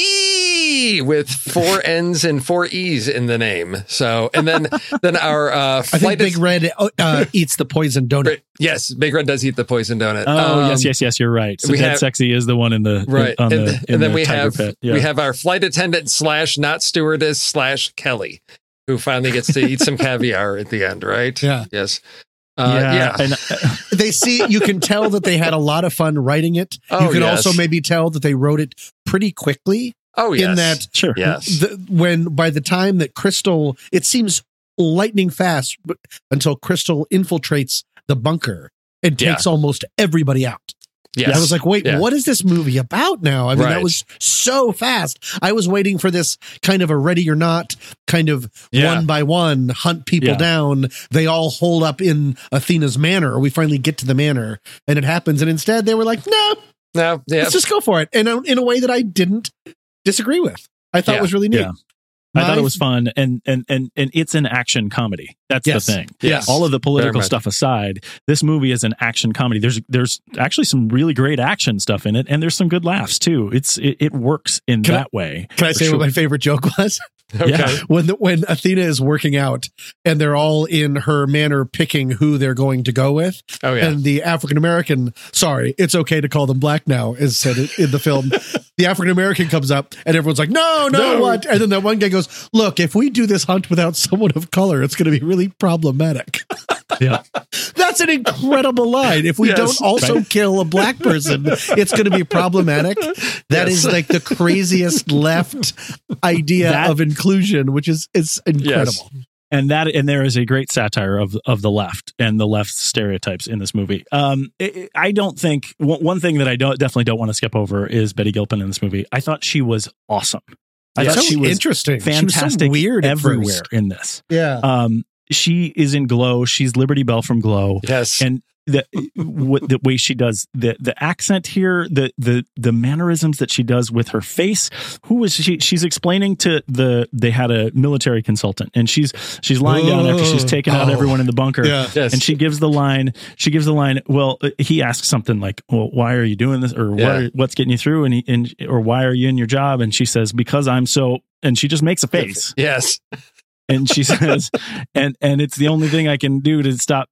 with four (laughs) N's and four E's in the name. So, and then then our uh, I think flight Big is- Red uh, eats the poison donut. Yes, Big Red does eat the poison donut. Oh Um, yes, yes, yes. You're right. So we Dead have- Sexy is the one in the Right, on and, the th- in and then the we have. Yeah. we have our flight attendant slash not stewardess slash Kelly, who finally gets to eat some caviar at the end. Right? Yeah. Yes. Uh, yeah, yeah. and uh, (laughs) They see you can tell that they had a lot of fun writing it. Oh, you can yes. also maybe tell that they wrote it pretty quickly. oh yes. in that sure. Yes. the, when by the time that Crystal, it seems lightning fast but, until Crystal infiltrates the bunker and Yeah. takes almost everybody out. Yes. I was like, wait, Yeah. what is this movie about now? I mean, that was so fast. I was waiting for this kind of a ready or not kind of Yeah. one by one hunt people Yeah. down. They all hold up in Athena's manor. We finally get to the manor and it happens. And instead they were like, no, No. Yeah. let's just go for it. And uh, in a way that I didn't disagree with. I thought Yeah. was really neat. I thought it was fun, and and and and it's an action comedy. That's Yes. the thing. Yes. All of the political stuff aside, this movie is an action comedy. There's there's actually some really great action stuff in it, and there's some good laughs too. It's it, it works in Can I- that way. Can I say sure. what my favorite joke was? (laughs) Okay. Yeah. when the, when Athena is working out and they're all in her manner picking who they're going to go with, Oh yeah. and the African American, sorry, it's okay to call them black now, is said in the film. (laughs) the African American comes up and everyone's like, no, no, No. what? And then that one guy goes, look, if we do this hunt without (laughs) someone of color, it's going to be really problematic. Yeah. That's an incredible line. If we Yes. don't also Right. kill a black person, it's going to be problematic. That is Yes. like the craziest left idea That- of inclusion, which is it's incredible. and that and there is a great satire of of the left and the left stereotypes in this movie. Um, it- it- I don't think one one thing that I don't definitely don't want to skip over is Betty Gilpin in this movie. I thought she was awesome. I It's thought so she was interesting. She was so fantastic weird everywhere in this. Yeah. Um, she is in Glow. She's Liberty Bell from Glow, yes. and the what the way she does the the accent here, the the the mannerisms that she does with her face. Who was she? She's explaining to the they had a military consultant, and she's she's lying down after she's taken out Oh. everyone in the bunker. Yeah. yes. And she gives the line. She gives the line. Well, uh, he asks something like, "Well, why are you doing this?" Or Yeah. "What? What's getting you through?" And he, and or "Why are you in your job?" And she says, "Because I'm so." And she just makes a face yes. And she (laughs) says and and it's the only thing i can do to stop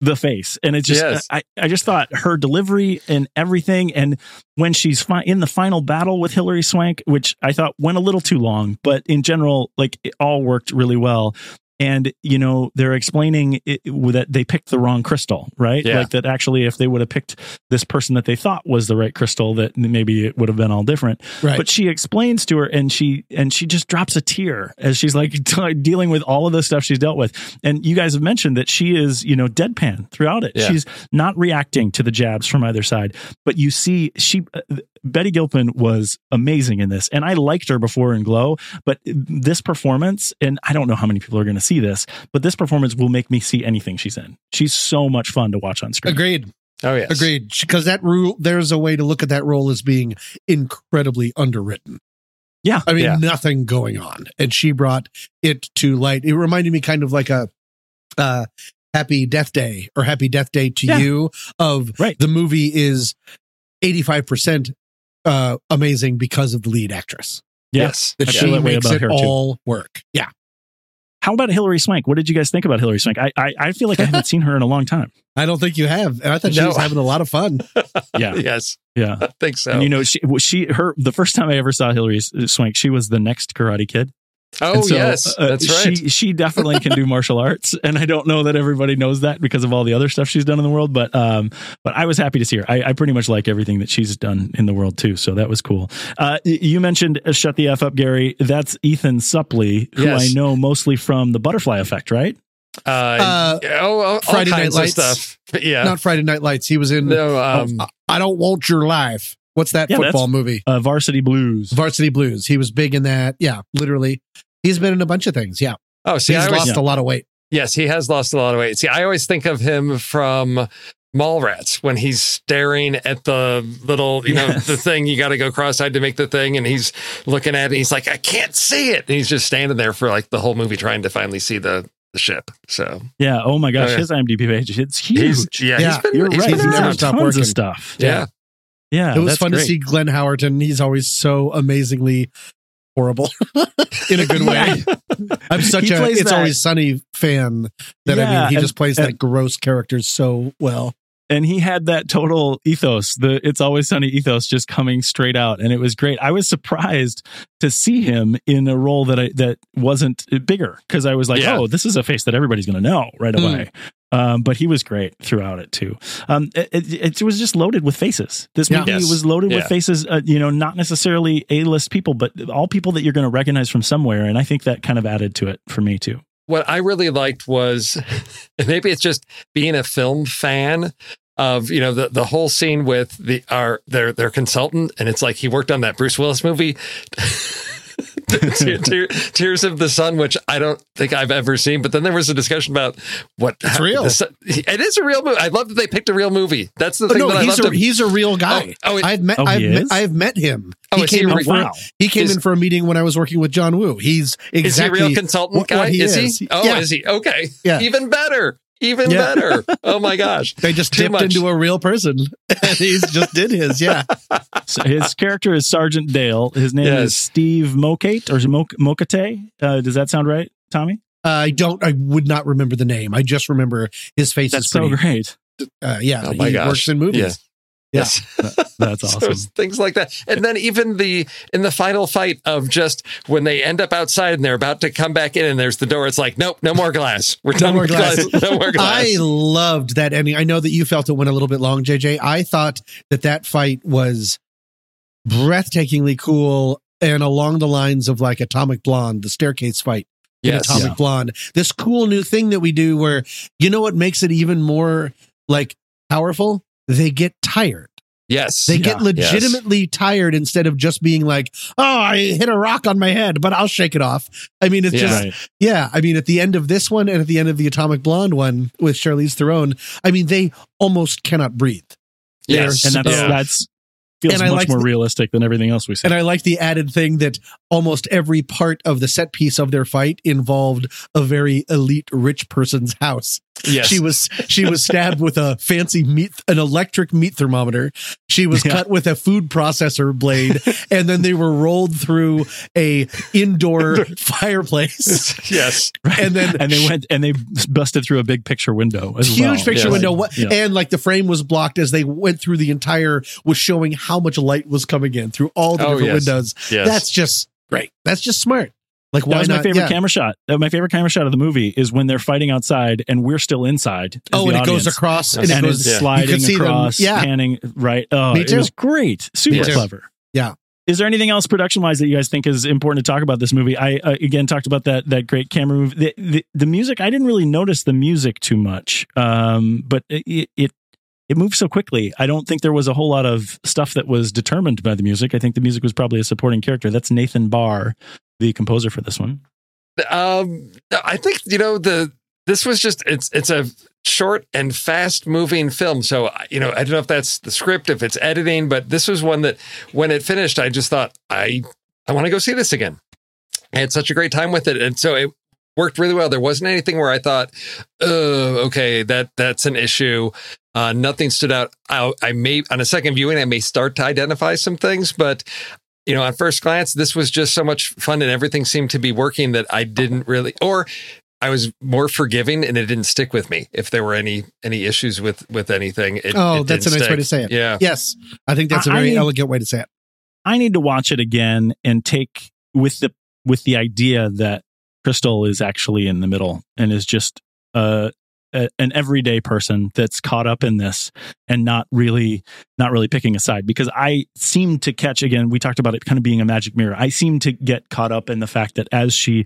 the face and it just Yes. I, I just thought her delivery and everything and when she's fi- in the final battle with Hilary Swank which i thought went a little too long but in general like it all worked really well and you know they're explaining it, that they picked the wrong crystal right Yeah. like that actually if they would have picked this person that they thought was the right crystal that maybe it would have been all different Right. but she explains to her and she and she just drops a tear as she's like (laughs) t- dealing with all of the stuff she's dealt with and you guys have mentioned that she is you know deadpan throughout it Yeah. she's not reacting to the jabs from either side but you see she uh, Betty Gilpin was amazing in this and I liked her before in Glow but this performance and I don't know how many people are going to see this but this performance will make me see anything she's in she's so much fun to watch on screen Agreed. Oh yeah, Agreed. Because that rule, there's a way to look at that role as being incredibly underwritten. Yeah. I mean, Yeah. nothing going on. And she brought it to light. It reminded me kind of like a uh, Happy Death Day or Happy Death Day to Yeah. You of Right. the movie is 85% uh, amazing because of the lead actress. Yeah. Yes. That I feel she that way makes it her, too. all work. Yeah. How about Hilary Swank? What did you guys think about Hilary Swank? I I, I feel like I haven't (laughs) seen her in a long time. I don't think you have. And I thought she No. was having a lot of fun. (laughs) Yeah, Yes, yeah. (laughs) I think so. And you know, she she her the first time I ever saw Hilary Swank, she was the next Karate Kid. Oh so, yes, uh, that's right. She she definitely can do (laughs) martial arts, and I don't know that everybody knows that because of all the other stuff she's done in the world. But um, but I was happy to see her. I, I pretty much like everything that she's done in the world too. So that was cool. Uh, you mentioned uh, "Shut the F Up, Gary." That's Ethan Suplee, who Yes. I know mostly from The Butterfly Effect, right? uh, Uh, oh, all Friday Night kinds of Lights. stuff. (laughs) Yeah. Not Friday Night Lights. He was in no, um, I- I Don't Want Your Life. What's that Yeah, football movie? Uh, Varsity Blues. Varsity Blues. He was big in that. Yeah, literally. He's been in a bunch of things. Yeah. oh, see, He's I always, lost a lot of weight. yes, he has lost a lot of weight. See, I always think of him from Mallrats when he's staring at the little, you know, Yes. the thing you got to go cross-eyed to make the thing, and he's looking at it. And he's like, I can't see it, and he's just standing there for like the whole movie trying to finally see the the ship. So Yeah. Oh my gosh, oh, yeah. his IMDb page it's he's huge. yeah, Yeah, he's been, You're he's right. been He's never never stopped tons working. of stuff. Yeah. Yeah. it was that's fun to see Glenn Howerton. He's always so amazingly horrible (laughs) in a good way. I'm such He a It's that- Always Sunny fan that I mean, he and- just plays and- that gross character so well. and he had that total ethos the it's always sunny ethos just coming straight out and it was great i was surprised to see him in a role that i that wasn't bigger because i was like Yeah. oh this is a face that everybody's going to know right Mm. Away um, but he was great throughout it too um, it, it, it was just loaded with faces this Yeah. movie Yes. was loaded with faces uh, you know not necessarily a-list people but all people that you're going to recognize from somewhere and i think that kind of added to it for me too what I really liked was, (laughs) maybe it's just being a film fan of you know the the whole scene with the our their their consultant, and it's like he worked on that Bruce Willis movie. (laughs) (laughs) Tear- Tear- Tears of the Sun, which I don't think I've ever seen, but then there was a discussion about what It's real. Sun- it is a real movie. I love that they picked a real movie. That's the Oh, thing no, that I he's love. a, he's a real guy. Oh, oh, it- I've met Oh, I've he met, is? I've met him. Oh, he is he came in for wow. he came Is- in for a meeting when I was working with John Woo. He's exactly is he a real consultant what- guy? what he is, is. he? Oh, Yeah. is he? Okay. Yeah. Even better. Even Yeah. better. Oh my gosh. (laughs) They just Too dipped much. into a real person, (laughs) and he's just did his. Yeah, (laughs) So his character is Sergeant Dale. His name Yes. is Steve Mokate or Mok- Mokate. Uh, does that sound right, Tommy? I don't. I would not remember the name. I just remember his face That's is so great. uh, yeah, Oh my he gosh. works in movies. Yeah. Yes. (laughs) That's awesome. it's things like that. And then even the in the final fight of just when they end up outside and they're about to come back in and there's the door, it's like, nope, no more glass. We're done more with glass. glass. No more (laughs) glass. I loved that ending. I know that you felt it went a little bit long, JJ. I thought that that fight was breathtakingly cool and along the lines of like Atomic Blonde, the staircase fight yes. Atomic Yeah. Blonde. This cool new thing that we do where you know what makes it even more like powerful? They get tired. Yes. They Yeah. get legitimately tired instead of just being like, "Oh, I hit a rock on my head, but I'll shake it off." I mean, it's Yeah. just Right. yeah. I mean, at the end of this one and at the end of the Atomic Blonde one with Charlize Theron, I mean, they almost cannot breathe. Yes. And that's Yeah. that's feels And much like more the- realistic than everything else we see. And I like the added thing that almost every part of the set piece of their fight involved a very elite rich person's house. Yes. She was she was stabbed with a fancy meat an electric meat thermometer. She was Yeah. cut with a food processor blade, and then they were rolled through a indoor fireplace. (laughs) yes. And then and they went and they busted through a big picture window as huge well. picture Yeah. window what Yeah. and like the frame was blocked as they went through the entire was showing how much light was coming in through all the Oh, different yes. windows Yes. that's just great that's just smart like That why was not my favorite Yeah. camera shot. Uh, My favorite camera shot of the movie is when they're fighting outside and we're still inside. oh the and it goes across and And it goes it's yeah. sliding could across, yeah. panning right. Oh, Me it too. was great, super clever. Yeah. Is there anything else production wise that you guys think is important to talk about this movie? I uh, again talked about that that great camera move. The, the the music I didn't really notice the music too much, um, but it, it it moved so quickly. I don't think there was a whole lot of stuff that was determined by the music. I think the music was probably a supporting character. That's Nathan Barr, the composer for this one. Um, I think you know the this was just it's it's a short and fast moving film. So you know I don't know if that's the script, if it's editing, but this was one that when it finished, I just thought I I want to go see this again. I had such a great time with it, and so it worked really well. There wasn't anything where I thought, oh, okay, that that's an issue. Uh, nothing stood out. I, I may on a second viewing, I may start to identify some things, but you know, at first glance, this was just so much fun and everything seemed to be working that I didn't really, or I was more forgiving and it didn't stick with me. If there were any any issues with with anything, it, oh, it that's a didn't nice way to say it. Yeah, Yes, I think that's a very need- elegant way to say it. I need to watch it again and take with the with the idea that Crystal is actually in the middle and is just uh, a, an everyday person that's caught up in this and not really not really picking a side because I seem to catch again we talked about it kind of being a magic mirror. I seem to get caught up in the fact that as she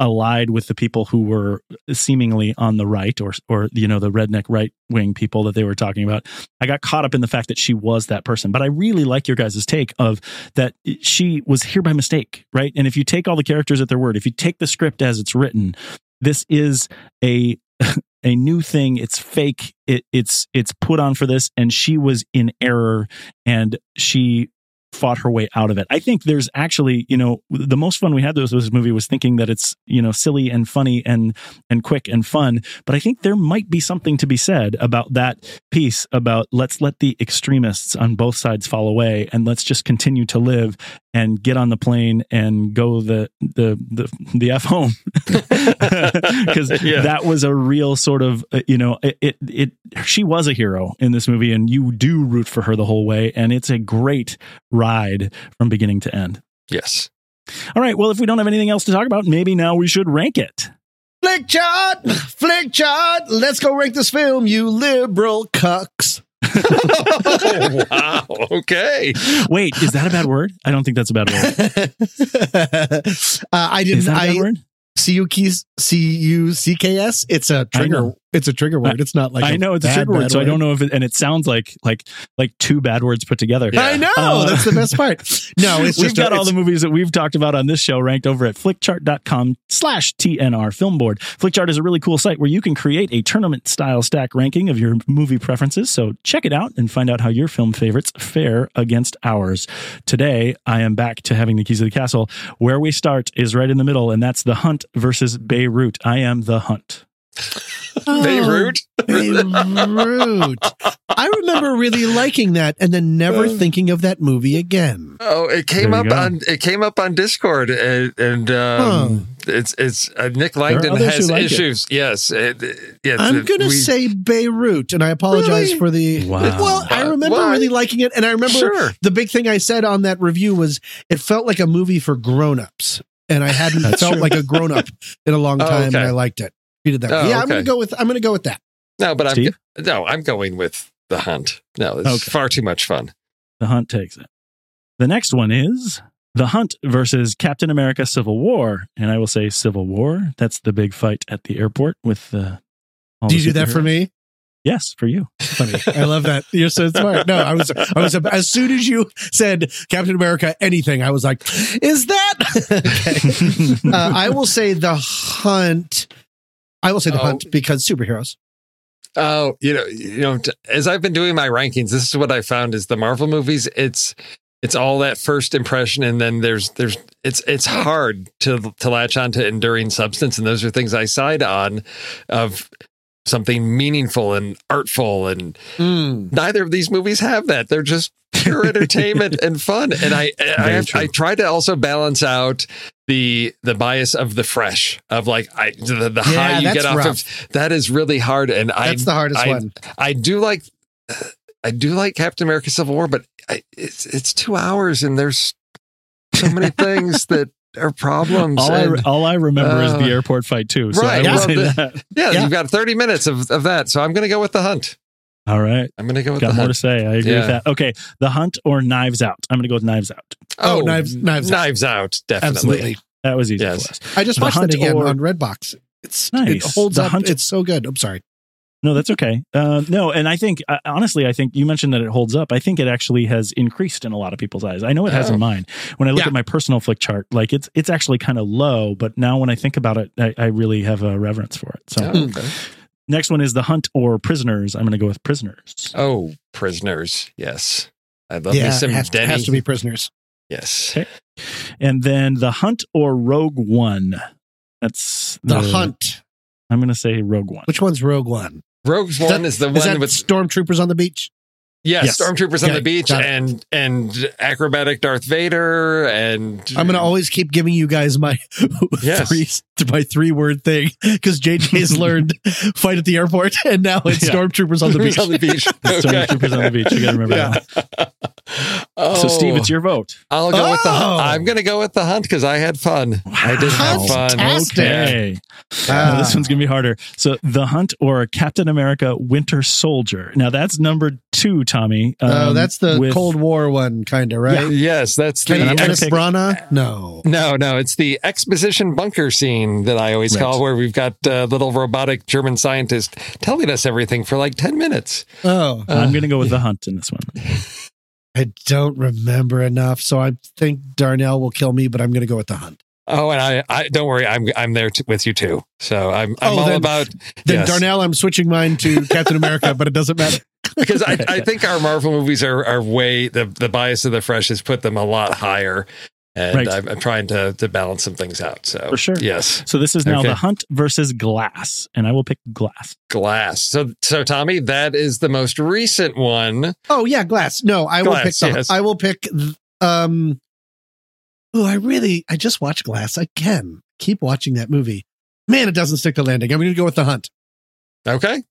allied with the people who were seemingly on the right or or you know the redneck right wing people that they were talking about. I got caught up in the fact that she was that person. But I really like your guys' take of that she was here by mistake right? And if you take all the characters at their word if you take the script as it's written this is a (laughs) a new thing. It's fake. It, it's it's put on for this. And she was in error. And she fought her way out of it. I think there's actually, you know, the most fun we had with this movie was thinking that it's, you know, silly and funny and and quick and fun. But I think there might be something to be said about that piece about let's let the extremists on both sides fall away and let's just continue to live and get on the plane and go the the the, the f home (laughs) because (laughs) Yeah. that was a real sort of uh, you know it, it it she was a hero in this movie and you do root for her the whole way and it's a great ride from beginning to end. yes. All right, well if we don't have anything else to talk about, maybe now we should rank it. Flick chart, flick chart. Let's go rank this film, you liberal cucks. (laughs) wow. Okay. Wait, is that a bad word? I don't think that's a bad word. (laughs) uh, I didn't. that a bad I word? C U C U C K S. It's a trigger. It's a trigger word. It's not like I know it's a trigger word, so I don't know if it, and it sounds like like like two bad words put together. I know Uh, that's the best part. (laughs) No, it's we've just got all the movies that we've talked about on this show ranked over at flickchart.com slash TNR film board. Flickchart is a really cool site where you can create a tournament style stack ranking of your movie preferences. So check it out and find out how your film favorites fare against ours. Today, I am back to having the keys of the castle. Where we start is right in the middle, and that's The Hunt versus Beirut. I am The Hunt. Beirut. Beirut. I remember really liking that and then never thinking of that movie again. Oh, it came up go. on it came up on Discord, and, and um, it's it's uh, Nick Langdon has who like it. issues. Yes, it, it- yes. I'm going to say Beirut, and I apologize Really? for the. Wow. Well, I remember Why? really liking it, and I remember Sure. the big thing I said on that review was it felt like a movie for grown-ups, and I hadn't felt true. like a grown-up in a long Oh, time, and. I liked it. Treated that. Oh, way. yeah, I'm going to go with. I'm going to go with that. no, but I'm no, I'm going with the hunt. No, it's Okay. far too much fun. The Hunt takes it. The next one is The Hunt versus Captain America Civil War. And I will say Civil War. That's the big fight at the airport with the. all Do the you do that for me? Yes, for you. Funny. (laughs) I love that. You're so smart. No, I was, I was, as soon as you said Captain America anything, I was like, is that? (laughs) okay. (laughs) Uh, I will say the hunt. I will say the Oh. hunt because superheroes. Oh, you know, you know, t- as I've been doing my rankings, this is what I found is the Marvel movies. It's it's all that first impression, and then there's there's it's it's hard to to latch on to enduring substance, and those are things I side on of something meaningful and artful, and hmm. neither of these movies have that. They're just pure (laughs) entertainment and fun, and I I, Very have. I try to also balance out the the bias of the fresh of like I the, the Yeah, high you get off rough. of that is really hard and I That's the hardest I, one. I do like I do like Captain America Civil War, but I, it's it's two hours and there's so many (laughs) things that are problems. All I, all I remember is uh, the airport fight, too. So right, I will well, say the- that. yeah, Yeah. you've got 30 minutes of, of that. So I'm going to go with the hunt. All right. I'm going to go with Got the more to say. I agree Yeah. with that. Okay. The Hunt or Knives Out? I'm going to go with Knives Out. Oh, Knives- Knives Out. Knives out. Definitely. Absolutely. That was easy Yes. for us. I just The watched Hunt that again or- on Redbox. It's nice. it holds The up. Hunt- It's so good. I'm sorry. No, that's okay. Uh, no, and I think uh, honestly, I think you mentioned that it holds up. I think it actually has increased in a lot of people's eyes. I know it has Oh. in mine. When I look Yeah. at my personal flick chart, like it's it's actually kind of low, but now when I think about it, I, I really have a reverence for it. So Oh, okay. Next one is the hunt or prisoners. I'm going to go with prisoners. Oh, prisoners. Yes. I love yeah, me some it has, Denny. has to be prisoners. yes. Okay. And then the hunt or Rogue One. That's The Hunt. I'm going to say Rogue One. Which one's Rogue One? Rogue One that- is the Is one that with stormtroopers on the beach? Yes, Yes. stormtroopers on the beach and and acrobatic Darth Vader and I'm gonna always keep giving you guys my (laughs) Yes. three my three word thing because JJ's (laughs) learned fight at the airport (laughs) and now it's Yeah. stormtroopers on the beach. on the beach. Okay. Stormtroopers on the beach. You got to remember Yeah. that. Oh, So, Steve, it's your vote. I'll go with the Oh. hunt. I'm going to go with the hunt because I had fun. I did have fun. Fantastic. Okay. Now, this one's going to be harder. So, The Hunt or Captain America Winter Soldier. Now, that's number two, Tommy. Oh, um, that's the with- Cold War one, kind of right. Yes, that's the And I'm gonna Kenneth pick- Branagh? No. No, no, it's the exposition bunker scene that I always Right. call, where we've got uh, little robotic German scientist telling us everything for like ten minutes. Oh, I'm going to go with The Hunt in this one. (laughs) I don't remember enough, so I think Darnell will kill me, but I'm going to go with the hunt. Oh, and I, I don't worry, I'm I'm there t- with you too. So I'm I'm Oh, all then- about Then yes. Darnell, I'm switching mine to (laughs) Captain America, but it doesn't matter. (laughs) because I, I (laughs) think our Marvel movies are are way the the bias of the fresh has put them a lot higher, and Right. I'm, I'm trying to to balance some things out. So For sure. yes, So, this is now Okay. The Hunt versus Glass. And I will pick Glass. glass. So so Tommy, that is the most recent one. Oh yeah, Glass. No, I will pick the. yes. I will pick. Um. Oh, I really. I just watched Glass again. Keep watching that movie. Man, it doesn't stick to landing. I'm going to go with the hunt. Okay,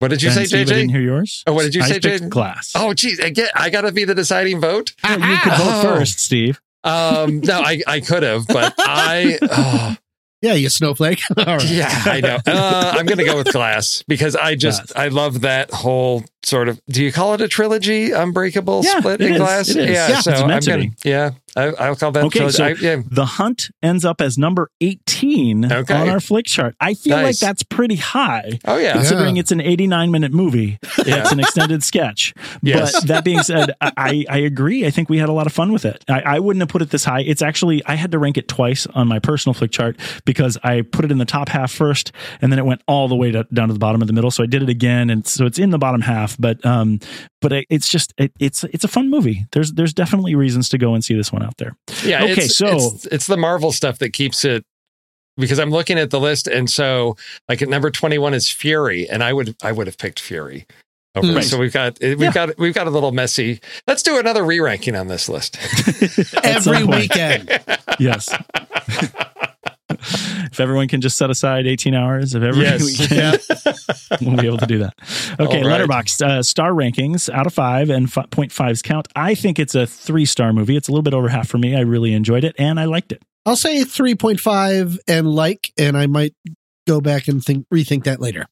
what did you Ben, say, Steve, I didn't hear yours. Oh, what did you I say, picked JJ? Glass. Oh, geez, again, I got to be the deciding vote. No, you could vote Oh. first, Steve. Um, no, I I could have, but I. oh, Yeah, you snowflake. (laughs) All right. Yeah, I know. Uh, I'm going to go with Glass because I just. I love that whole sort of. Do you call it a trilogy? Unbreakable, Yeah, split it in is. Glass. It is. Yeah, Yeah, so it's I'm gonna. be. Yeah, I, I'll call that. Okay, trilogy. so I, yeah. The Hunt ends up as number 18 Okay. on our flick chart. I feel like that's pretty high. Oh yeah. Considering it's an 89 minute movie, it's an extended sketch. (laughs) Yes. But that being said, I, I agree. I think we had a lot of fun with it. I, I wouldn't have put it this high. It's actually, I had to rank it twice on my personal flick chart because I put it in the top half first and then it went all the way to, down to the bottom of the middle. So I did it again. And so it's in the bottom half, but, um, but it, it's just, it, it's, it's a fun movie. There's, there's definitely reasons to go and see this one out there. Yeah. Okay, it's, so- it's, it's the Marvel stuff that keeps it. Because I'm looking at the list, and so like at number 21 is Fury, and I would I would have picked Fury. Over. Right. So we've got we've Yeah. got we've got a little messy. Let's do another re-ranking on this list. (laughs) Every weekend. (laughs) Yes. (laughs) if everyone can just set aside 18 hours of every Yes. weekend, (laughs) we'll be able to do that. Okay, All right. Letterboxd uh, star rankings out of five and fi- 0.5s count. I think it's a three star movie. It's a little bit over half for me. I really enjoyed it and I liked it. I'll say 3.5 and like, and I might go back and think rethink that later.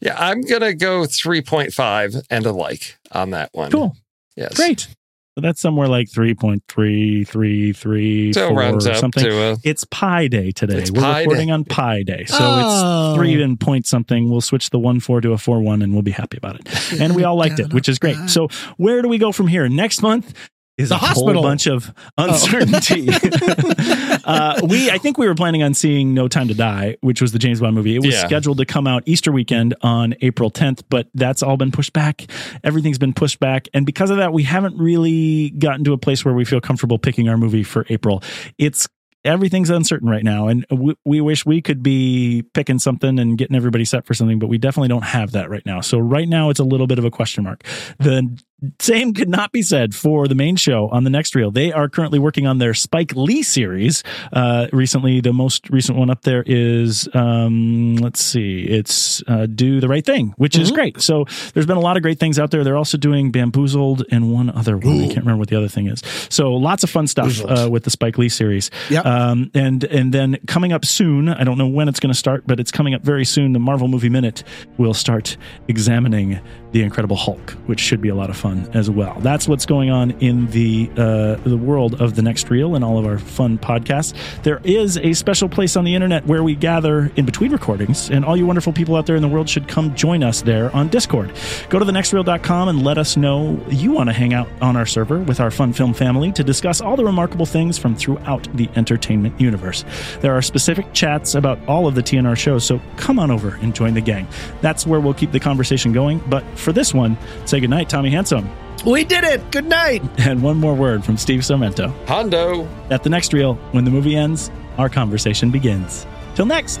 Yeah, I'm gonna go 3.5 and a like on that one. Cool. Yes. Great. So that's somewhere like 3.333, So it rounds up something. to a It's Pi Day today. It's We're Pi recording Day. on Pi Day. So Oh. it's three and point something. We'll switch the one four to a four one and we'll be happy about it. And we all liked it, which is great. (laughs) So where do we go from here? Next month is The a hospital. whole bunch of uncertainty. (laughs) (laughs) uh, we, I think we were planning on seeing No Time to Die, which was the James Bond movie. It was Yeah. scheduled to come out Easter weekend on April 10th, but that's all been pushed back. Everything's been pushed back. And because of that, we haven't really gotten to a place where we feel comfortable picking our movie for April. It's everything's uncertain right now and we, we wish we could be picking something and getting everybody set for something but we definitely don't have that right now so right now it's a little bit of a question mark the same could not be said for the main show on the next reel. They are currently working on their spike lee series. Uh recently the most recent one up there is um let's see it's uh do the right thing which is great. So there's been a lot of great things out there. They're also doing bamboozled and one other one. I can't remember what the other thing is. So lots of fun stuff uh, with the spike lee series. Yep. um, and and then coming up soon, I don't know when it's going to start, but it's coming up very soon. The Marvel Movie Minute will start examining the Incredible Hulk, which should be a lot of fun as well. That's what's going on in the uh, the world of the next reel and all of our fun podcasts. There is a special place on the internet where we gather in between recordings, and all you wonderful people out there in the world should come join us there on Discord. Go to thenextreel.com and let us know you want to hang out on our server with our fun film family to discuss all the remarkable things from throughout the entertainment universe. There are specific chats about all of the TNR shows, so come on over and join the gang. That's where we'll keep the conversation going. But for this one, say goodnight, Tommy Handsome. We did it. Good night. (laughs) And one more word from Steve Sarmento. Hondo. At the next reel, when the movie ends, our conversation begins. Till next.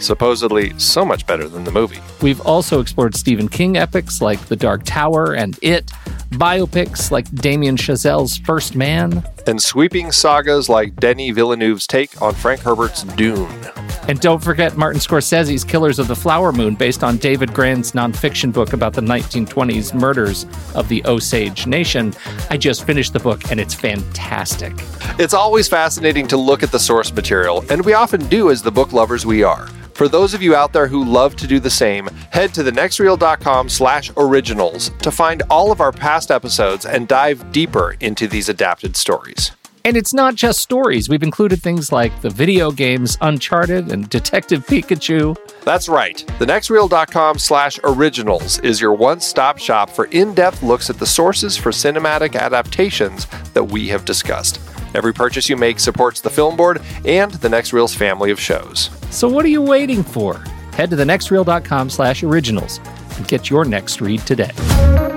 Supposedly so much better than the movie. We've also explored Stephen King epics like The Dark Tower and It, biopics like Damien Chazelle's First Man, and sweeping sagas like Denis Villeneuve's take on Frank Herbert's Dune. And don't forget Martin Scorsese's Killers of the Flower Moon, based on David Grann's nonfiction book about the 1920s murders of the Osage Nation. I just finished the book and it's fantastic. It's always fascinating to look at the source material, and we often do as the book lovers we are. For those of you out there who love to do the same, head to thenextreel.com slash originals to find all of our past episodes and dive deeper into these adapted stories. And it's not just stories. We've included things like the video games Uncharted and Detective Pikachu. That's right. TheNextReel.com slash originals is your one-stop shop for in-depth looks at the sources for cinematic adaptations that we have discussed. Every purchase you make supports the Film Board and the Next Reel's family of shows. So what are you waiting for? Head to thenextreel.com slash originals and get your next read today.